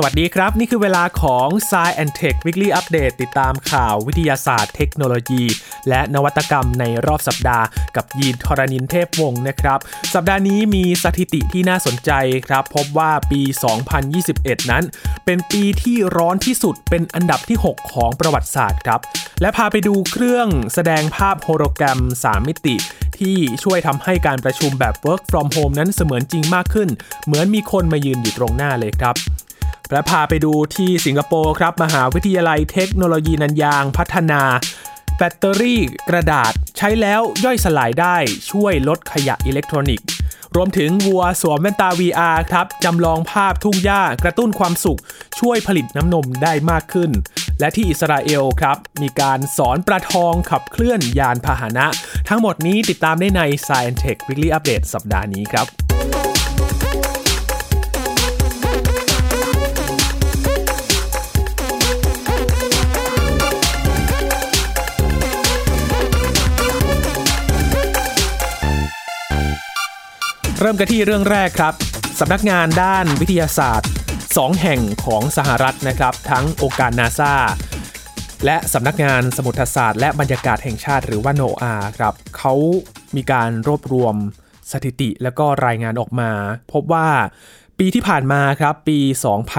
สวัสดีครับ นี่คือเวลาของ s ซ e and Tech Weekly Update ติดตามข่าววิทยาศาสตร์เทคโนโลยี และนวัตกรรมในรอบสัปดาห์กับยีนทรณินเทพวงศ์นะครับ สัปดาห์นี้มีสถิติที่น่าสนใจครับ พบว่าปี 2021 นั้น เป็นปีที่ร้อนที่สุดเป็นอันดับที่ 6 ของประวัติศาสตร์ครับ และพาไปดูเครื่องแสดงภาพโฮโลแกรม 3 มิติที่ช่วยทำให้การประชุมแบบ work from home นั้นเสมือนจริงมากขึ้น เหมือนมีคนมายืนอยู่ตรงหน้าเลยครับ และพาไปดูที่สิงคโปร์ครับ มหาวิทยาลัยเทคโนโลยีนันยางพัฒนา แบตเตอรี่กระดาษใช้แล้วย่อยสลายได้ช่วยลดขยะอิเล็กทรอนิกส์ รวมถึงวัวสวมแว่นตา VR ครับจำลองภาพทุ่งหญ้ากระตุ้นความสุข ช่วยผลิตน้ำนมได้มากขึ้น และที่อิสราเอลครับ มีการสอนปลาทองขับเคลื่อนยานพาหนะ ทั้งหมดนี้ติดตามได้ใน Science Tech Weekly Update สัปดาห์นี้ครับ เริ่มกันที่เรื่องแรกครับสำนักงานด้านวิทยาศาสตร์ 2 แห่งของสหรัฐนะครับ ทั้งองค์การนาซาและสำนักงานสมุทรศาสตร์และบรรยากาศแห่งชาติหรือว่าโนอาครับเขามีการรวบรวมสถิติแล้วก็รายงานออกมา พบว่าปีที่ผ่านมาครับปี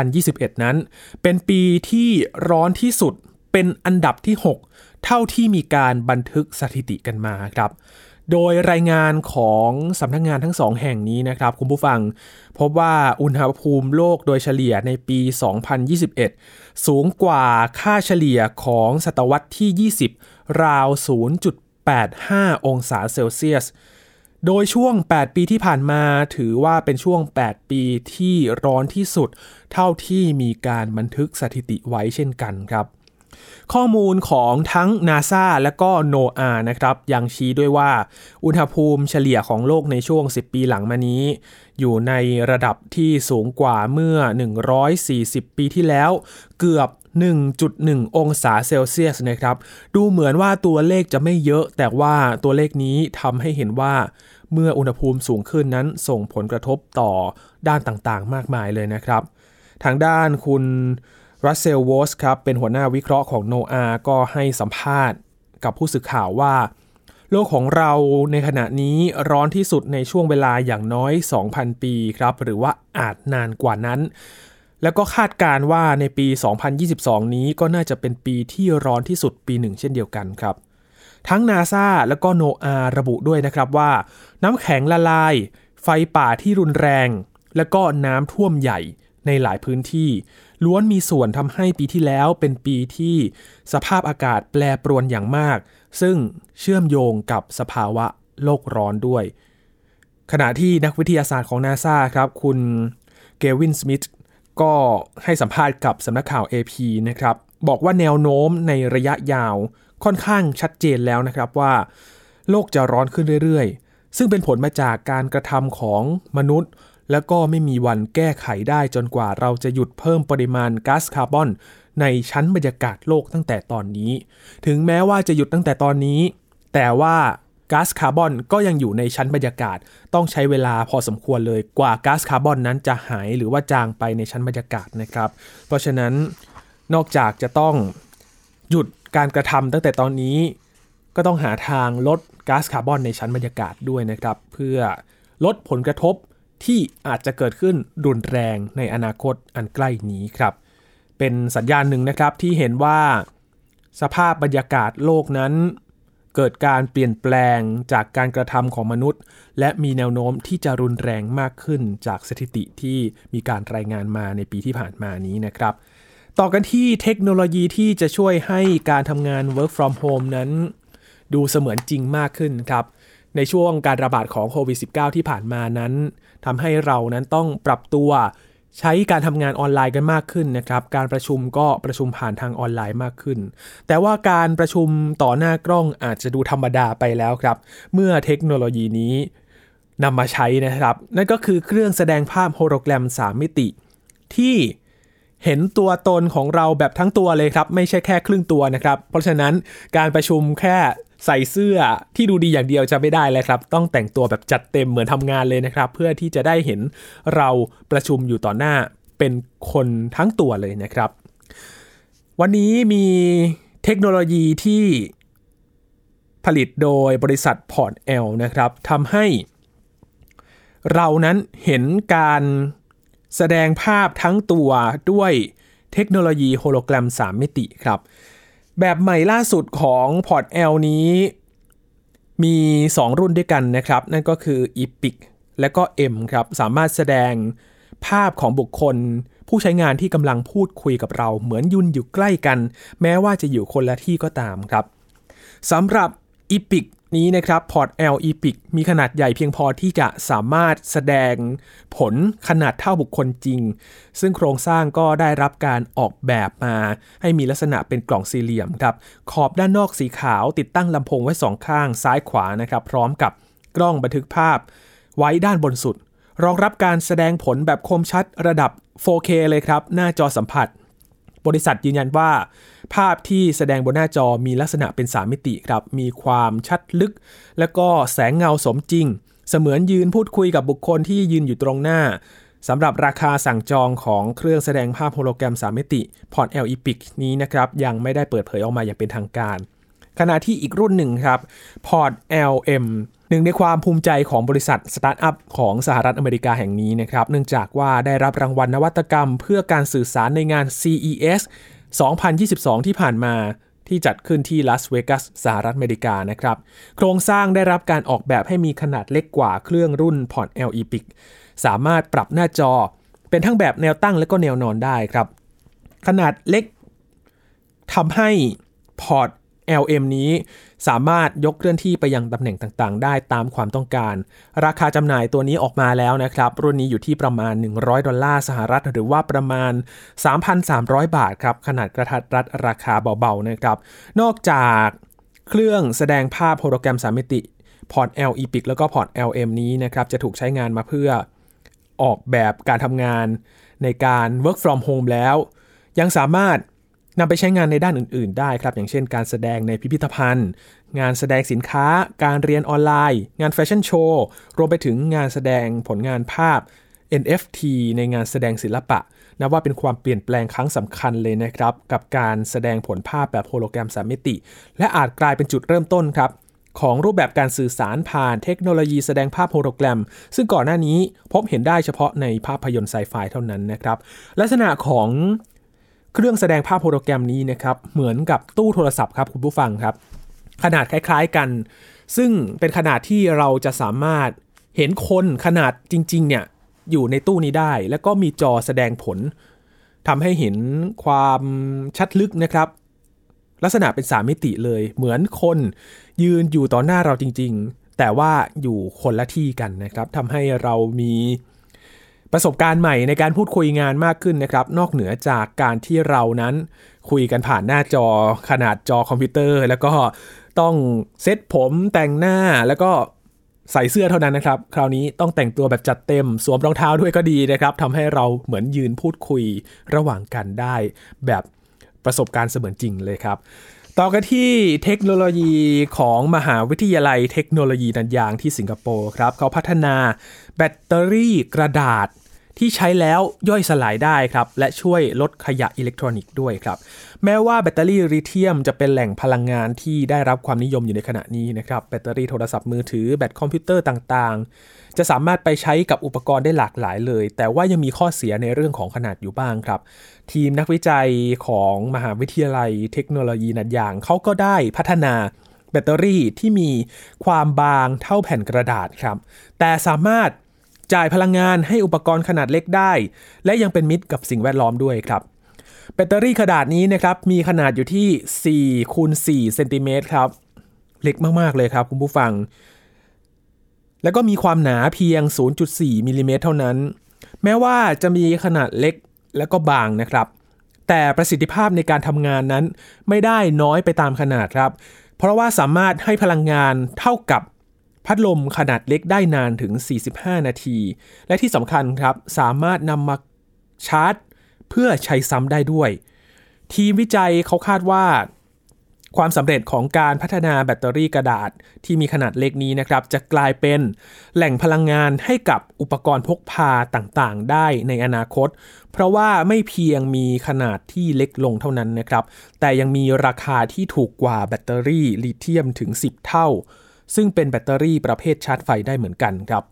2021 นั้น เป็นปีที่ร้อนที่สุดเป็นอันดับที่ 6 เท่าที่มีการบันทึกสถิติกันมาครับ โดยรายงานของสำนักงงานทั้งสองแห่งนี้นะครับ คุณผู้ฟังพบว่าอุณหภูมิโลกโดยเฉลี่ยในปี 2021 สูงกว่าค่าเฉลี่ยของศตวรรษที่ 20 ราว 0.85 องศาเซลเซียส โดยช่วง 8 ปีที่ผ่านมาถือว่าเป็นช่วง 8 ปีที่ร้อนที่สุด เท่าที่มีการบันทึกสถิติไว้เช่นกันครับ ข้อมูลของทั้ง NASA และก็ NOAA นะครับยังชี้ด้วยว่า อุณหภูมิเฉลี่ยของโลกในช่วง 10 ปีหลังมานี้ อยู่ในระดับที่สูงกว่าเมื่อ 140 ปีที่แล้ว เกือบ 1.1 องศาเซลเซียสนะครับ ดูเหมือนว่าตัวเลขจะไม่เยอะ แต่ว่าตัวเลขนี้ทำให้เห็นว่าเมื่ออุณหภูมิสูงขึ้นนั้นส่งผลกระทบต่อด้านต่างๆ มากมายเลยนะครับ ทางด้านคุณ รัสเซลวอสครับเป็นหัวหน้าวิเคราะห์ของโนอาก็ให้สัมภาษณ์กับผู้สื่อข่าวว่า โลกของเราในขณะนี้ร้อนที่สุดในช่วงเวลาอย่างน้อย 2,000 ปีครับ หรือว่าอาจนานกว่านั้น แล้วก็คาดการว่าในปี 2022 นี้ก็น่าจะเป็นปีที่ร้อนที่สุดปีหนึ่งเช่นเดียวกันครับ ทั้งนาซาและก็โนอาระบุด้วยนะครับว่า น้ำแข็งละลาย ไฟป่าที่รุนแรง และก็น้ำท่วมใหญ่ ในหลายพื้นที่ ล้วนมีส่วนทำให้ปีที่แล้วเป็นปีที่สภาพอากาศแปรปรวนอย่างมาก ซึ่งเชื่อมโยงกับสภาวะโลกร้อนด้วย ขณะที่นักวิทยาศาสตร์ของนาซาครับ คุณเกวินสมิธก็ให้สัมภาษณ์กับสำนักข่าว AP นะครับ บอกว่าแนวโน้มในระยะยาวค่อนข้างชัดเจนแล้วนะครับว่า โลกจะร้อนขึ้นเรื่อยๆ ซึ่งเป็นผลมาจากการกระทำของมนุษย์ แล้วก็ไม่มีวันแก้ไขได้จนกว่าเราจะหยุดเพิ่มปริมาณก๊าซคาร์บอน ในชั้นบรรยากาศโลกตั้งแต่ตอนนี้ ถึงแม้ว่าจะหยุดตั้งแต่ตอนนี้ แต่ว่าก๊าซคาร์บอนก็ยังอยู่ในชั้นบรรยากาศ ต้องใช้เวลาพอสมควรเลยกว่าก๊าซคาร์บอนนั้นจะหายหรือว่าจางไปในชั้นบรรยากาศนะครับ เพราะฉะนั้นนอกจากจะต้องหยุดการกระทำตั้งแต่ตอนนี้ ก็ต้องหาทางลดก๊าซคาร์บอนในชั้นบรรยากาศด้วยนะครับ เพื่อลดผลกระทบ ที่อาจจะเกิดขึ้นรุนแรงในอนาคตอันใกล้นี้ครับ เป็นสัญญาณหนึ่งนะครับที่เห็นว่า สภาพบรรยากาศโลกนั้น เกิดการเปลี่ยนแปลงจากการกระทำของมนุษย์ และมีแนวโน้มที่จะรุนแรงมากขึ้นจากสถิติที่มีการรายงานมาในปีที่ผ่านมานี้นะครับ ต่อกันที่เทคโนโลยีที่จะช่วยให้การทำงาน work from home นั้น ดูเสมือนจริงมากขึ้นครับในช่วงการระบาดของโควิด -19 ที่ผ่านมานั้น ทำให้เรานั้นต้องปรับตัวใช้การทำงานออนไลน์กันมากขึ้นนะครับ การประชุมก็ประชุมผ่านทางออนไลน์มากขึ้น แต่ว่าการประชุมต่อหน้ากล้องอาจจะดูธรรมดาไปแล้วครับ เมื่อเทคโนโลยีนี้นำมาใช้นะครับ นั่นก็คือเครื่องแสดงภาพโฮโลแกรม 3 มิติ ที่เห็นตัวตนของเราแบบทั้งตัวเลยครับ ไม่ใช่แค่ครึ่งตัวนะครับ เพราะฉะนั้นการประชุมแค่ ใส่เสื้อที่ดูดีอย่างเดียวจะไม่ได้เลยครับ ต้องแต่งตัวแบบจัดเต็มเหมือนทำงานเลยนะครับ เพื่อที่จะได้เห็นเราประชุมอยู่ต่อหน้าเป็นคนทั้งตัวเลยนะครับ วันนี้มีเทคโนโลยีที่ผลิตโดยบริษัทพอร์ตเอลนะครับทำให้เรานั้นเห็นการแสดงภาพทั้งตัวด้วยเทคโนโลยีโฮโลแกรม 3 มิติครับ แบบใหม่ล่าสุดของ PORTL นี้ มี 2 รุ่นด้วยกันนะครับ นั่นก็คือ Epic และก็ M ครับ สามารถแสดงภาพของบุคคล ผู้ใช้งานที่กำลังพูดคุยกับเรา เหมือนยืนอยู่ใกล้กัน แม้ว่าจะอยู่คนละที่ก็ตามครับสำหรับ Epic นี้นะครับพอร์ต L Epic มีขนาดใหญ่เพียงพอที่จะสามารถแสดงผลขนาดเท่าบุคคลจริง ซึ่งโครงสร้างก็ได้รับการออกแบบมา ให้มีลักษณะเป็นกล่องสี่เหลี่ยมครับ ขอบด้านนอกสีขาวติดตั้งลำโพงไว้สองข้างซ้ายขวานะครับ พร้อมกับกล้องบันทึกภาพ ไว้ด้านบนสุด รองรับการแสดงผลแบบคมชัดระดับ 4K เลยครับ หน้าจอสัมผัส บริษัทยืนยันว่า ภาพที่แสดงบนหน้าจอมีลักษณะเป็น 3 มิติครับ มีความชัดลึก และก็แสงเงาสมจริง เสมือนยืนพูดคุยกับบุคคลที่ยืนอยู่ตรงหน้าสำหรับราคาสั่งจองของเครื่องแสดงภาพโฮโลแกรม 3 มิติ PORTL Epic นี้นะครับ ยังไม่ได้เปิดเผยออกมาอย่างเป็นทางการ ขณะที่อีกรุ่นหนึ่งครับพอร์ต LM หนึ่งในความภูมิใจของบริษัทสตาร์ทอัพของสหรัฐอเมริกาแห่งนี้นะครับ เนื่องจากว่าได้รับรางวัลนวัตกรรม เพื่อการสื่อสารในงาน CES 2022 ที่ผ่านมาที่จัดขึ้นที่ลาสเวกัสสหรัฐอเมริกานะครับ โครงสร้างได้รับการออกแบบให้มีขนาดเล็กกว่าเครื่องรุ่นพอร์ต L Epic สามารถปรับหน้าจอ เป็นทั้งแบบแนวตั้งและก็แนวนอนได้ครับ ขนาดเล็กทำให้ PORTL M นี้สามารถยกเคลื่อนที่ไปยังตำแหน่งต่างๆ ได้ตามความต้องการ ราคาจำหน่ายตัวนี้ออกมาแล้วนะครับ รุ่นนี้อยู่ที่ประมาณ 100 ดอลลาร์สหรัฐหรือว่าประมาณ 3,300 บาทครับ ขนาดกระทัดรัดราคาเบาๆนะครับ นอกจากเครื่องแสดงภาพโฮโลแกรม3มิติ PORTL Epic แล้วก็ PORTL M นี้นะครับ จะถูกใช้งานมาเพื่อออกแบบการทำงานในการ work from home แล้ว ยังสามารถ นำไปใช้งานในด้านอื่น ๆ ได้ครับ อย่างเช่นการแสดงในพิพิธภัณฑ์ งานแสดงสินค้า การเรียนออนไลน์ งานแฟชั่นโชว์รวมไปถึงงานแสดงผลงานภาพ NFT ในงานแสดงศิลปะนับว่าเป็นความเปลี่ยนแปลงครั้งสำคัญเลยนะครับ กับการแสดงผลภาพแบบโฮโลแกรมสามมิติ และอาจกลายเป็นจุดเริ่มต้นครับของรูปแบบการสื่อสารผ่านเทคโนโลยีแสดงภาพโฮโลแกรม ซึ่งก่อนหน้านี้พบเห็นได้เฉพาะในภาพยนตร์ไซไฟเท่านั้นนะครับ ลักษณะของ เครื่องแสดงภาพโฮโลแกรมนี้นะครับเหมือนกับตู้โทรศัพท์ครับคุณผู้ฟังครับ ขนาดคล้ายๆกัน ซึ่งเป็นขนาดที่เราจะสามารถเห็นคนขนาดจริง ๆ เนี่ยอยู่ในตู้นี้ได้ แล้วก็มีจอแสดงผลทำให้เห็นความชัดลึกนะครับ ลักษณะเป็นสามมิติเลย เหมือนคนยืนอยู่ต่อหน้าเราจริง ๆ แต่ว่าอยู่คนละที่กันนะครับทำให้เรามี ประสบการณ์ใหม่ในการพูดคุยงานมากขึ้นนะครับ นอกเหนือจากการที่เรานั้นคุยกันผ่านหน้าจอขนาดจอคอมพิวเตอร์ แล้วก็ต้องเซ็ตผมแต่งหน้าแล้วก็ใส่เสื้อเท่านั้นนะครับ คราวนี้ต้องแต่งตัวแบบจัดเต็ม สวมรองเท้าด้วยก็ดีนะครับทำให้เราเหมือนยืนพูดคุยระหว่างกันได้แบบประสบการณ์เสมือนจริงเลยครับ ต่อกันที่เทคโนโลยีของมหาวิทยาลัยเทคโนโลยีนันยางที่สิงคโปร์ครับเขาพัฒนาแบตเตอรี่กระดาษที่ใช้แล้วย่อยสลายได้ครับ และช่วยลดขยะอิเล็กทรอนิกส์ด้วยครับ แม้ว่าแบตเตอรี่ลิเธียมจะเป็นแหล่งพลังงานที่ได้รับความนิยมอยู่ในขณะนี้นะครับ แบตเตอรี่โทรศัพท์มือถือแบตคอมพิวเตอร์ต่างๆ จะสามารถไปใช้กับอุปกรณ์ได้หลากหลายเลย แต่ว่ายังมีข้อเสียในเรื่องของขนาดอยู่บ้างครับ ทีมนักวิจัยของมหาวิทยาลัยเทคโนโลยีนันยางเขาก็ได้พัฒนาแบตเตอรี่ที่มีความบางเท่าแผ่นกระดาษครับ แต่สามารถจ่ายพลังงานให้อุปกรณ์ขนาดเล็กได้ และยังเป็นมิตรกับสิ่งแวดล้อมด้วยครับแบตเตอรี่ขนาดนี้นะครับมีขนาดอยู่ที่4คูณ4เซนติเมตรครับ เล็กมาก ๆ เลยครับคุณผู้ฟัง แล้วก็มีความหนาเพียง 0.4มิลิเมตรเท่านั้น แม้ว่าจะมีขนาดเล็กและก็บางนะครับ แต่ประสิทธิภาพในการทำงานนั้นไม่ได้น้อยไปตามขนาดครับ เพราะว่าสามารถให้พลังงานเท่ากับพัดลมขนาดเล็กได้นานถึง 45 นาที และที่สำคัญครับ สามารถนำมาชาร์จ เพื่อใช้ซ้ำได้ด้วย ทีมวิจัยเขาคาดว่า ความสำเร็จของการพัฒนาแบตเตอรี่กระดาษที่มีขนาดเล็กนี้นะครับ จะกลายเป็นแหล่งพลังงานให้กับอุปกรณ์พกพาต่างๆ ได้ในอนาคต เพราะว่าไม่เพียงมีขนาดที่เล็กลงเท่านั้นนะครับ แต่ยังมีราคาที่ถูกกว่าแบตเตอรี่ลิเธียมถึง 10 เท่า ซึ่งเป็นแบตเตอรี่ประเภทชาร์จไฟได้เหมือนกันครับ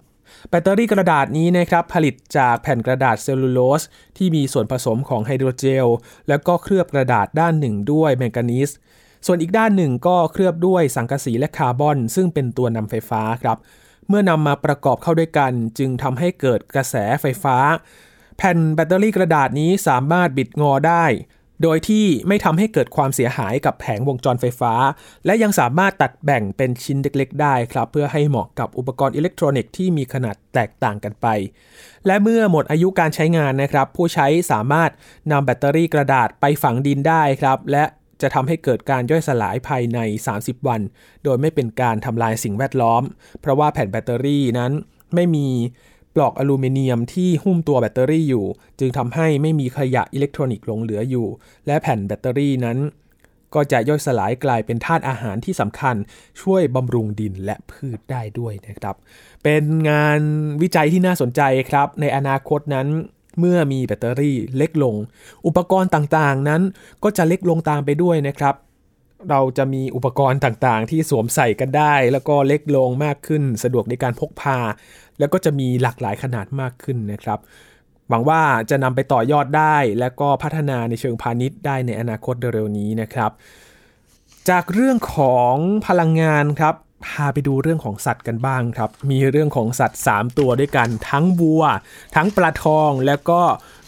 แบตเตอรี่กระดาษนี้นะครับผลิตจากแผ่นกระดาษเซลลูโลสที่มีส่วนผสมของไฮโดรเจล แล้วก็เคลือบกระดาษด้านหนึ่งด้วยแมงกานีส ส่วนอีกด้านหนึ่งก็เคลือบด้วยสังกะสีและคาร์บอน ซึ่งเป็นตัวนำไฟฟ้าครับ เมื่อนำมาประกอบเข้าด้วยกัน จึงทำให้เกิดกระแสไฟฟ้า แผ่นแบตเตอรี่กระดาษนี้สามารถบิดงอได้ โดยที่ไม่ทำให้เกิดความเสียหายกับแผงวงจรไฟฟ้า และยังสามารถตัดแบ่งเป็นชิ้นเล็กๆ ได้ครับ เพื่อให้เหมาะกับอุปกรณ์อิเล็กทรอนิกส์ที่มีขนาดแตกต่างกันไป และเมื่อหมดอายุการใช้งานนะครับ ผู้ใช้สามารถนำแบตเตอรี่กระดาษไปฝังดินได้ครับ และ จะทำให้เกิดการย่อยสลายภายใน 30 วัน โดยไม่เป็นการทำลายสิ่งแวดล้อม เพราะว่าแผ่นแบตเตอรี่นั้นไม่มีปลอกอลูมิเนียมที่หุ้มตัวแบตเตอรี่อยู่ จึงทำให้ไม่มีขยะอิเล็กทรอนิกส์หลงเหลืออยู่ และแผ่นแบตเตอรี่นั้น ก็จะย่อยสลายกลายเป็นธาตุอาหารที่สำคัญ ช่วยบำรุงดินและพืชได้ด้วยนะครับ เป็นงานวิจัยที่น่าสนใจครับ ในอนาคตนั้น เมื่อมีแบตเตอรี่เล็กลง อุปกรณ์ต่างๆนั้นก็จะเล็กลงตามไปด้วยนะครับ เราจะมีอุปกรณ์ต่างๆ ที่สวมใส่กันได้ แล้วก็เล็กลงมากขึ้น สะดวกในการพกพา แล้วก็จะมีหลากหลายขนาดมากขึ้นนะครับหวังว่าจะนำไปต่อยอดได้ และก็พัฒนาในเชิงพาณิชย์ได้ในอนาคตเร็วๆนี้นะครับ จากเรื่องของพลังงานครับ พาไปดูเรื่องของสัตว์กันบ้างครับ มีเรื่องของสัตว์ 3 ตัวด้วยกันทั้งวัว ทั้งปลาทองแล้วก็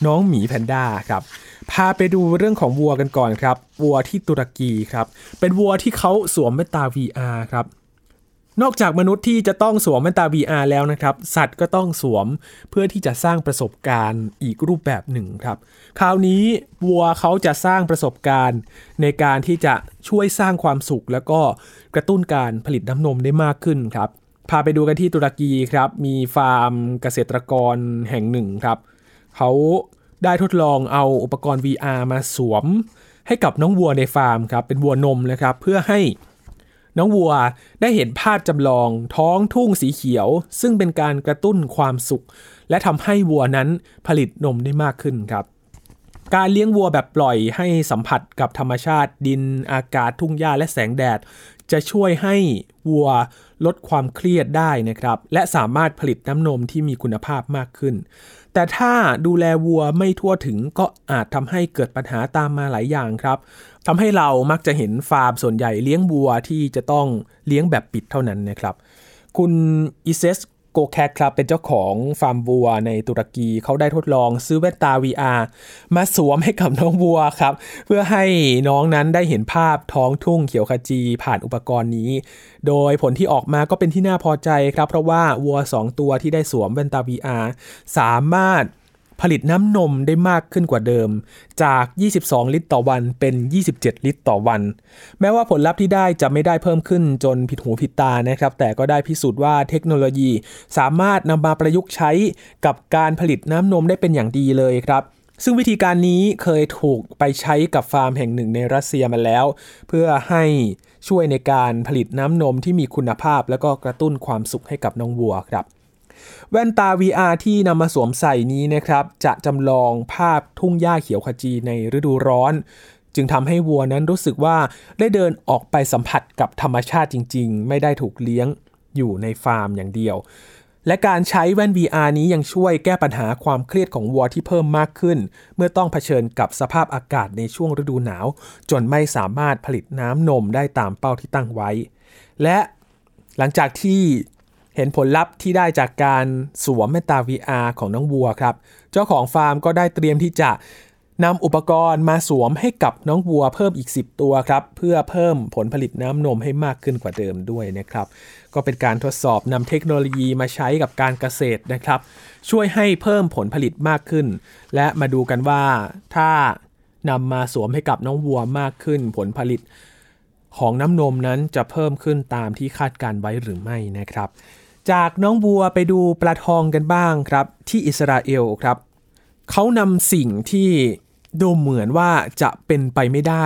น้องหมีแพนด้าครับ พาไปดูเรื่องของวัวกันก่อนครับ วัวที่ตุรกีครับ เป็นวัวที่เขาสวมแว่นตา VR ครับ นอกจากมนุษย์ที่จะต้องสวมแว่นตา VR แล้วนะครับ สัตว์ก็ต้องสวมเพื่อที่จะสร้างประสบการณ์อีกรูปแบบหนึ่งครับ คราวนี้วัวเขาจะสร้างประสบการณ์ ในการที่จะช่วยสร้างความสุข แล้วก็กระตุ้นการผลิตน้ำนมได้มากขึ้นครับ พาไปดูกันที่ตุรกีครับ มีฟาร์มเกษตรกรแห่งหนึ่งครับ เขาได้ทดลองเอาอุปกรณ์ VR มาสวม ให้กับน้องวัวในฟาร์มครับ เป็นวัวนมนะครับ เพื่อให้ น้องวัวได้เห็นภาพจำลองท้องทุ่งสีเขียว ซึ่งเป็นการกระตุ้นความสุข และทำให้วัวนั้นผลิตนมได้มากขึ้นครับ การเลี้ยงวัวแบบปล่อยให้สัมผัสกับธรรมชาติ ดินอากาศทุ่งหญ้าและแสงแดด จะช่วยให้วัวลดความเครียดได้นะครับ และสามารถผลิตน้ำนมที่มีคุณภาพมากขึ้น แต่ถ้าดูแลวัวไม่ทั่วถึงก็อาจทำให้เกิดปัญหาตามมาหลายอย่างครับทำให้เรามักจะเห็นฟาร์มส่วนใหญ่เลี้ยงวัวที่จะต้องเลี้ยงแบบปิดเท่านั้นนะครับ คุณอิเซส โกแคคครับเป็นเจ้าของฟาร์มวัวในตุรกีเขาได้ทดลองซื้อแว่นตา VR มาสวมให้กับน้องวัวครับ เพื่อให้น้องนั้นได้เห็นภาพท้องทุ่งเขียวขจีผ่านอุปกรณ์นี้ โดยผลที่ออกมาก็เป็นที่น่าพอใจครับ เพราะว่าวัว 2 ตัวที่ได้สวมแว่นตา VR สามารถ ผลิตน้ำนมได้มากขึ้นกว่าเดิม จาก 22 ลิตรต่อวันเป็น 27 ลิตรต่อวัน แม้ว่าผลลัพธ์ที่ได้จะไม่ได้เพิ่มขึ้นจนผิดหูผิดตานะครับ แต่ก็ได้พิสูจน์ว่าเทคโนโลยีสามารถนำมาประยุกต์ใช้กับการผลิตน้ำนมได้เป็นอย่างดีเลยครับซึ่งวิธีการนี้เคยถูกไปใช้กับฟาร์มแห่งหนึ่งในรัสเซียมาแล้ว เพื่อให้ช่วยในการผลิตน้ำนมที่มีคุณภาพ และก็กระตุ้นความสุขให้กับน้องวัวครับ แว่นตา VR ที่นำมาสวมใส่นี้นะครับ จะจำลองภาพทุ่งหญ้าเขียวขจีในฤดูร้อน จึงทำให้วัวนั้นรู้สึกว่าได้เดินออกไปสัมผัสกับธรรมชาติจริง ๆ ไม่ได้ถูกเลี้ยงอยู่ในฟาร์มอย่างเดียว และการใช้แว่น VR นี้ยังช่วยแก้ปัญหาความเครียดของวัวที่เพิ่มมากขึ้น เมื่อต้องเผชิญกับสภาพอากาศในช่วงฤดูหนาว จนไม่สามารถผลิตน้ำนมได้ตามเป้าที่ตั้งไว้ และหลังจากที่ เห็นผลลัพธ์ที่ได้จากการสวมแว่นตา VR ของน้องวัวครับ เจ้าของฟาร์มก็ได้เตรียมที่จะนำอุปกรณ์มาสวมให้กับน้องวัวเพิ่มอีก 10 ตัวครับ เพื่อเพิ่มผลผลิตน้ำนมให้มากขึ้นกว่าเดิมด้วยนะครับ ก็เป็นการทดสอบนำเทคโนโลยีมาใช้กับการเกษตรนะครับ ช่วยให้เพิ่มผลผลิตมากขึ้น และมาดูกันว่าถ้านำมาสวมให้กับน้องวัวมากขึ้น ผลผลิตของน้ำนมนั้นจะเพิ่มขึ้นตามที่คาดการไว้หรือไม่นะครับ จากน้องบัวไปดูปลาทองกันบ้างครับ ที่อิสราเอลครับเขานำสิ่งที่ดูเหมือนว่าจะเป็นไปไม่ได้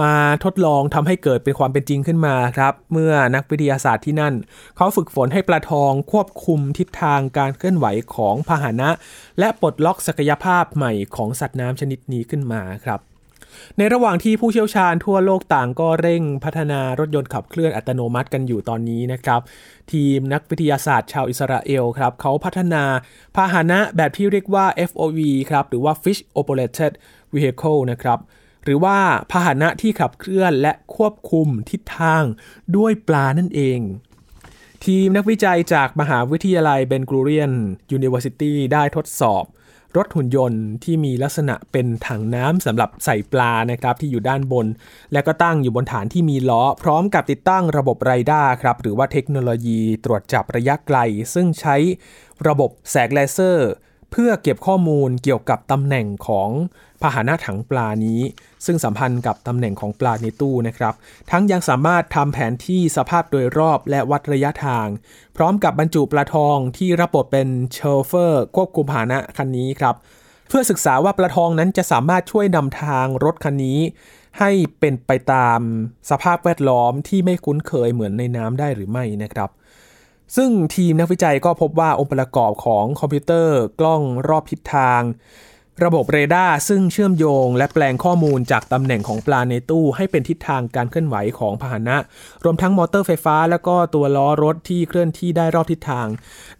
มาทดลองทำให้เกิดเป็นความเป็นจริงขึ้นมาครับ เมื่อนักวิทยาศาสตร์ที่นั่น เขาฝึกฝนให้ปลาทองควบคุมทิศทางการเคลื่อนไหวของพาหนะ และปลดล็อกศักยภาพใหม่ของสัตว์น้ำชนิดนี้ขึ้นมาครับ ในระหว่างที่ผู้เชี่ยวชาญทั่วโลกต่างก็เร่งพัฒนารถยนต์ขับเคลื่อนอัตโนมัติกันอยู่ตอนนี้นะครับ ทีมนักวิทยาศาสตร์ชาวอิสราเอลครับเขาพัฒนาพาหนะแบบที่เรียกว่า FOV ครับหรือว่า Fish Operated Vehicle นะครับหรือว่าพาหนะที่ขับเคลื่อนและควบคุมทิศทางด้วยปลานั่นเอง ทีมนักวิจัยจากมหาวิทยาลัย Ben-Gurion University ได้ทดสอบ รถหุ่นยนต์ที่มีลักษณะเป็นถังน้ำสำหรับใส่ปลานะครับที่อยู่ด้านบน และก็ตั้งอยู่บนฐานที่มีล้อ พร้อมกับติดตั้งระบบไรด้าครับหรือว่าเทคโนโลยีตรวจจับระยะไกล ซึ่งใช้ระบบแสงเลเซอร์ เพื่อเก็บข้อมูลเกี่ยวกับตำแหน่งของพาหนะถังปลานี้ ซึ่งสัมพันธ์กับตำแหน่งของปลาในตู้นะครับ ทั้งยังสามารถทำแผนที่สภาพโดยรอบและวัดระยะทาง พร้อมกับบรรจุปลาทองที่รับบทเป็น chauffeur ควบคุมพาหนะคันนี้ครับ เพื่อศึกษาว่าปลาทองนั้นจะสามารถช่วยนำทางรถคันนี้ ให้เป็นไปตามสภาพแวดล้อมที่ไม่คุ้นเคยเหมือนในน้ำได้หรือไม่นะครับ ซึ่งทีมนักวิจัยก็พบว่าองค์ประกอบของคอมพิวเตอร์ กล้องรอบทิศทาง ระบบเรดาร์ซึ่งเชื่อมโยง และแปลงข้อมูลจากตำแหน่งของปลาในตู้ ให้เป็นทิศทางการเคลื่อนไหวของพาหนะ รวมทั้งมอเตอร์ไฟฟ้า แล้วก็ตัวล้อรถที่เคลื่อนที่ได้รอบทิศทาง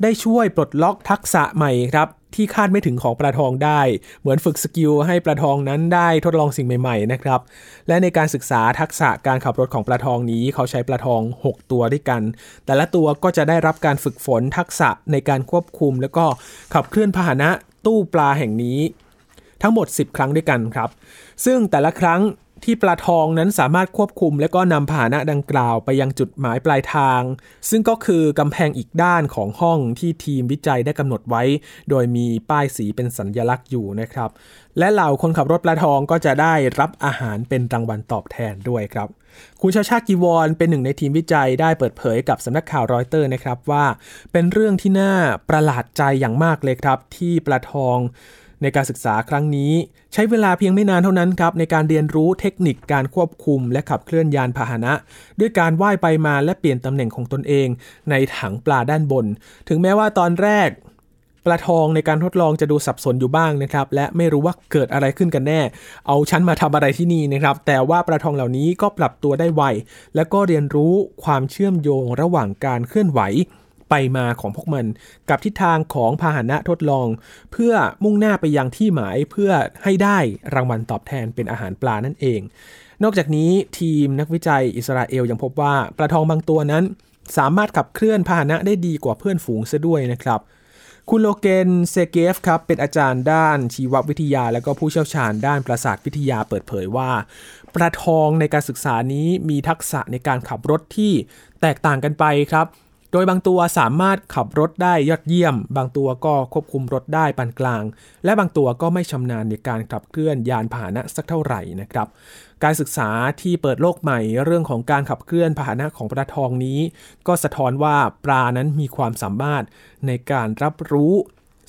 ได้ช่วยปลดล็อกทักษะใหม่ครับ ที่คาดไม่ถึงของปลาทองได้ เหมือนฝึก skill ให้ปลาทองนั้นได้ทดลองสิ่งใหม่ๆนะครับ และในการศึกษาทักษะการขับรถของปลาทองนี้ เขาใช้ปลาทอง 6 ตัวด้วยกัน แต่ละตัวก็จะได้รับการฝึกฝนทักษะในการควบคุม แล้วก็ขับเคลื่อนพาหนะตู้ปลาแห่งนี้ ทั้งหมด 10 ครั้งด้วยกันครับ ซึ่งแต่ละครั้ง ที่ปลาทองนั้นสามารถควบคุม และก็นำผานะดังกล่าวไปยังจุดหมายปลายทาง ซึ่งก็คือกำแพงอีกด้านของห้องที่ทีมวิจัยได้กำหนดไว้ โดยมีป้ายสีเป็นสัญญลักษณ์อยู่นะครับ และเหล่าคนขับรถปลาทองก็จะได้รับอาหารเป็นรางวัลตอบแทนด้วยครับ คุณชาชากิวอนเป็นหนึ่งในทีมวิจัยได้เปิดเผยกับสำนักข่าวรอยเตอร์นะครับว่า เป็นเรื่องที่น่าประหลาดใจอย่างมากเลยครับ ที่ปลาทอง ในการศึกษาครั้งนี้ ใช้เวลาเพียงไม่นานเท่านั้นครับในการเรียนรู้เทคนิคการควบคุม และขับเคลื่อนยานพาหนะ ด้วยการว่ายไปมาและเปลี่ยนตำแหน่งของตนเอง ในถังปลาด้านบน ถึงแม้ว่าตอนแรกปลาทองในการทดลองจะดูสับสนอยู่บ้างนะครับ และไม่รู้ว่าเกิดอะไรขึ้นกันแน่ เอาฉันมาทำอะไรที่นี่นะครับ แต่ว่าปลาทองเหล่านี้ก็ปรับตัวได้ไว และก็เรียนรู้ความเชื่อมโยงระหว่างการเคลื่อนไหว ไปมาของพวกมัน กับทิศทางของพาหนะทดลอง เพื่อมุ่งหน้าไปยังที่หมายเพื่อให้ได้รางวัลตอบแทนเป็นอาหารปลานั่นเอง นอกจากนี้ทีมนักวิจัยอิสราเอลยังพบว่าปลาทองบางตัวนั้น สามารถขับเคลื่อนพาหนะได้ดีกว่าเพื่อนฝูงซะด้วยนะครับคุณโลเกนเซเกฟครับเป็นอาจารย์ด้านชีววิทยา และก็ผู้เชี่ยวชาญด้านประสาทวิทยาเปิดเผยว่าปลาทองในการศึกษานี้มีทักษะในการขับรถที่แตกต่างกันไปครับ โดยบางตัวสามารถขับรถได้ยอดเยี่ยม บางตัวก็ควบคุมรถได้ปานกลาง และบางตัวก็ไม่ชำนาญในการขับเคลื่อนยานพาหนะสักเท่าไหร่นะครับ การศึกษาที่เปิดโลกใหม่เรื่องของการขับเคลื่อนพาหนะของปลาทองนี้ ก็สะท้อนว่าปลานั้นมีความสามารถในการรับรู้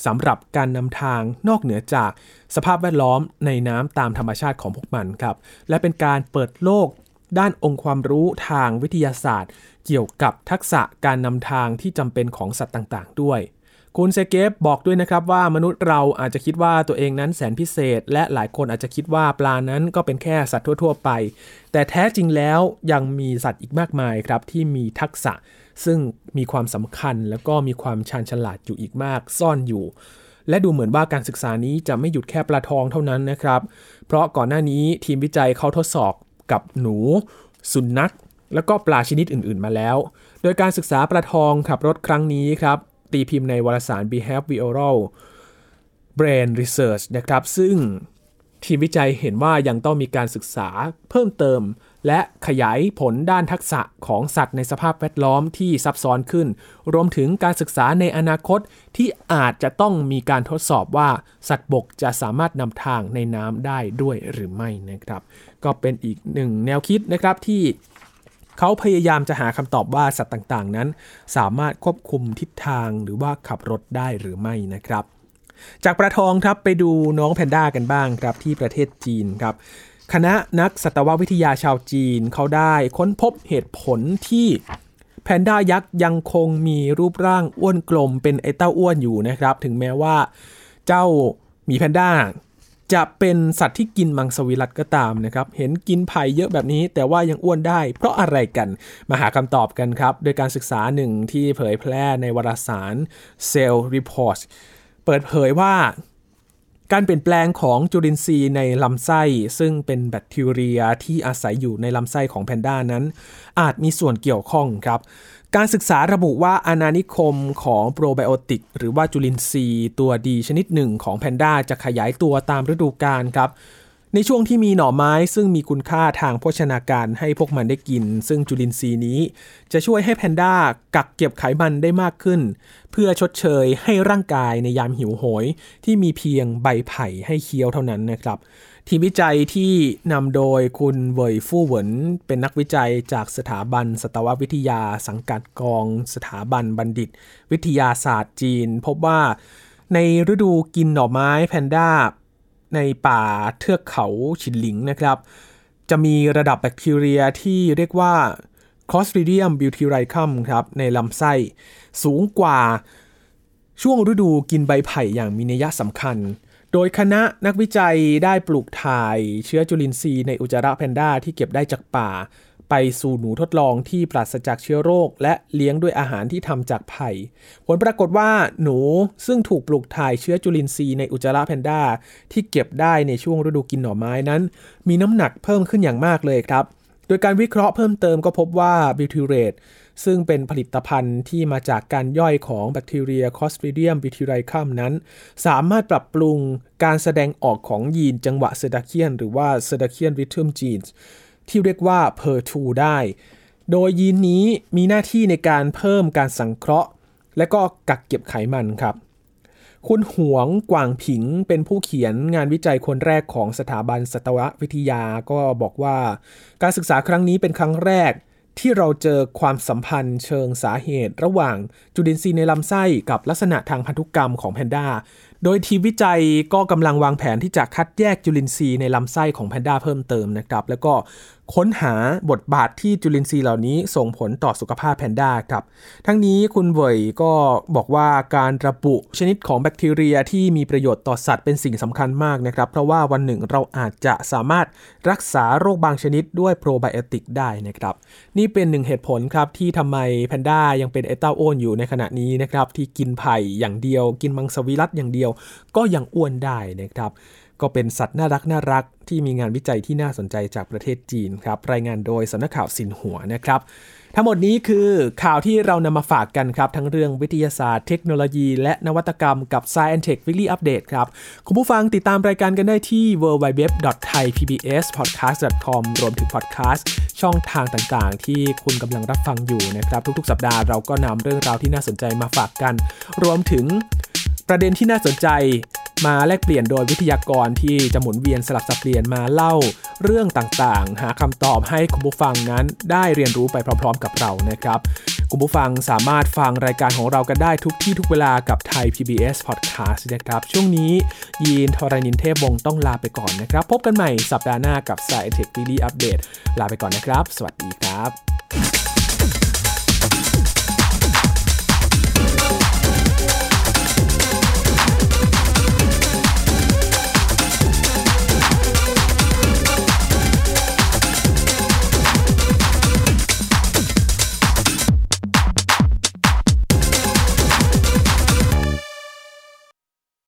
สำหรับการนำทางนอกเหนือจากสภาพแวดล้อมในน้ำตามธรรมชาติของพวกมันครับ และเป็นการเปิดโลกด้านองค์ความรู้ทางวิทยาศาสตร์ เกี่ยวกับทักษะการนำทางที่จำเป็นของสัตว์ต่างๆ ด้วย คุณเซเกฟบอกด้วยนะครับว่ามนุษย์เราอาจจะคิดว่าตัวเองนั้นแสนพิเศษ และหลายคนอาจจะคิดว่าปลานั้นก็เป็นแค่สัตว์ทั่ว ๆ ไป แต่แท้จริงแล้วยังมีสัตว์อีกมากมายครับที่มีทักษะ ซึ่งมีความสำคัญแล้วก็มีความชาญฉลาดอยู่อีกมากซ่อนอยู่และดูเหมือนว่าการศึกษานี้จะไม่หยุดแค่ปลาทองเท่านั้นนะครับ เพราะก่อนหน้านี้ทีมวิจัยเขาทดสอบกับหนู สุนัข แล้วก็ปลาชนิดอื่นๆมาแล้ว โดยการศึกษาปลาทองขับรถครั้งนี้ครับ ตีพิมพ์ในวารสาร Behavioral Brain Research นะครับ ซึ่งทีมวิจัยเห็นว่ายังต้องมีการศึกษาเพิ่มเติม และขยายผลด้านทักษะของสัตว์ในสภาพแวดล้อมที่ซับซ้อนขึ้น รวมถึงการศึกษาในอนาคตที่อาจจะต้องมีการทดสอบว่าสัตว์บกจะสามารถนำทางในน้ำได้ด้วยหรือไม่นะครับ ก็เป็นอีกหนึ่งแนวคิดนะครับที่ เขาพยายามจะหาคำตอบว่าสัตว์ต่างๆ นั้น สามารถควบคุมทิศทางหรือว่าขับรถได้หรือไม่นะครับ จากปลาทองครับไปดูน้องแพนด้ากันบ้างครับที่ประเทศจีนครับคณะนักสัตววิทยาชาวจีนเขาได้ค้นพบเหตุผลที่แพนด้ายักษ์ยังคงมีรูปร่างอ้วนกลมเป็นไอเต้าอ้วนอยู่นะครับ ถึงแม้ว่าเจ้าหมีแพนด้า จะเป็นสัตว์ที่กินมังสวิรัตก็ตามนะครับ เห็นกินไผ่เยอะแบบนี้ แต่ว่ายังอ้วนได้ เพราะอะไรกัน มาหาคำตอบกันครับ โดยการศึกษาหนึ่งที่เผยแพร่ในวารสาร Cell Reports เปิดเผยว่า การเปลี่ยนแปลงของจุลินทรีย์ในลำไส้ ซึ่งเป็นแบคทีเรียที่อาศัยอยู่ในลำไส้ของแพนด้านั้น อาจมีส่วนเกี่ยวข้องครับ การศึกษาระบุว่าอาณานิคมของโปรไบโอติก หรือว่าจุลินทรีย์ตัวดีชนิดหนึ่งของแพนด้าจะขยายตัวตามฤดูกาลครับ ในช่วงที่มีหน่อไม้ซึ่งมีคุณค่าทางโภชนาการให้พวกมันได้กิน ซึ่งจุลินทรีย์นี้ จะช่วยให้แพนด้ากักเก็บไขมันได้มากขึ้น เพื่อชดเชยให้ร่างกายในยามหิวโหย ที่มีเพียงใบไผ่ให้เคี้ยวเท่านั้นนะครับ ทีมวิจัยที่นำโดยคุณเวยฟู่เหวินเป็นนักวิจัยจากสถาบันสัตววิทยาสังกัดกอง สถาบันบัณฑิต วิทยาศาสตร์จีน พบว่าในฤดูกินหน่อไม้แพนด้า ในป่าเทือกเขาฉินหลิงนะครับ จะมีระดับแบคทีเรียที่เรียกว่า Clostridium butyricum ครับในลำไส้สูงกว่าช่วงฤดูกินใบไผ่อย่างมีนัยสำคัญ โดยคณะนักวิจัยได้ปลูกถ่ายเชื้อจุลินทรีย์ในอุจจาระแพนด้าที่เก็บได้จากป่า ไปสู่หนูทดลองที่ปราศจากเชื้อโรค และเลี้ยงด้วยอาหารที่ทำจากไผ่ ผลปรากฏว่าหนูซึ่งถูกปลูกถ่ายเชื้อจุลินทรีย์ในอุจจาระแพนด้า ที่เก็บได้ในช่วงฤดูกินหน่อไม้นั้น มีน้ำหนักเพิ่มขึ้นอย่างมากเลยครับ โดยการวิเคราะห์เพิ่มเติมก็พบว่าบิวทิเรตซึ่งเป็นผลิตภัณฑ์ที่มาจากการย่อยของแบคทีเรีย Clostridium butyricum นั้น สามารถปรับปรุงการแสดงออกของยีนจังหวะเซดาเคียน หรือว่า circadian rhythm genes ที่ ที่เรียกว่า PER2 ได้ โดยยีนนี้มีหน้าที่ในการเพิ่มการสังเคราะห์ และก็กักเก็บไขมันครับ คุณหวงกวางผิงเป็นผู้เขียนงานวิจัยคนแรกของสถาบันสัตววิทยาก็บอกว่า การศึกษาครั้งนี้เป็นครั้งแรกที่เราเจอความสัมพันธ์เชิงสาเหตุ ระหว่างจุลินทรีย์ในลำไส้กับลักษณะทางพันธุกรรมของแพนด้า โดยทีมวิจัยก็กำลังวางแผนที่จะคัดแยกจุลินทรีย์ในลำไส้ของแพนด้าเพิ่มเติมนะครับ แล้วก็ ค้นหาบทบาทที่จุลินทรีย์เหล่านี้ส่งผลต่อสุขภาพแพนด้าครับ ทั้งนี้คุณเวยก็บอกว่าการระบุชนิดของแบคทีเรียที่มีประโยชน์ต่อสัตว์เป็นสิ่งสำคัญมากนะครับ เพราะว่าวันหนึ่งเราอาจจะสามารถรักษาโรคบางชนิดด้วยโปรไบโอติกได้นะครับ นี่เป็นหนึ่งเหตุผลครับที่ทำไมแพนด้ายังเป็นเอต้าโอนอยู่ในขณะนี้นะครับที่กินไผ่อย่างเดียว กินมังสวิรัตอย่างเดียว ก็ยังอ้วนได้นะครับ ก็เป็นสัตว์น่ารักน่ารักที่มีงานวิจัยที่น่าสนใจจากประเทศจีนครับ รายงานโดยสำนักข่าวสินหัวนะครับ ทั้งหมดนี้คือข่าวที่เรานำมาฝากกันครับ ทั้งเรื่องวิทยาศาสตร์เทคโนโลยี และนวัตกรรมกับ Science Tech Weekly Update ครับ คุณผู้ฟังติดตามรายการกันได้ที่ www.thaipbspodcast.com รวมถึงพอดแคสต์ช่องทางต่างๆ ที่คุณกำลังรับฟังอยู่นะครับ ทุกๆ สัปดาห์เราก็นำเรื่องราวที่น่าสนใจมาฝากกัน รวมถึง ประเด็นที่น่าสนใจมาแลกเปลี่ยนโดยวิทยากรที่จะหมุนเวียนสลับสับเปลี่ยนมาเล่าเรื่องต่างๆ หาคำตอบให้คุณผู้ฟังนั้นได้เรียนรู้ไปพร้อม ๆ กับเรานะครับคุณผู้ฟังสามารถฟังรายการของเรากันได้ทุกที่ทุกเวลากับไทย PBS Podcast นะครับ ช่วงนี้ยีนทรานินเทพวงต้องลาไปก่อนนะครับ พบกันใหม่สัปดาห์หน้ากับสายเทควีดีอัปเดตลาไปก่อนนะครับ สวัสดีครับ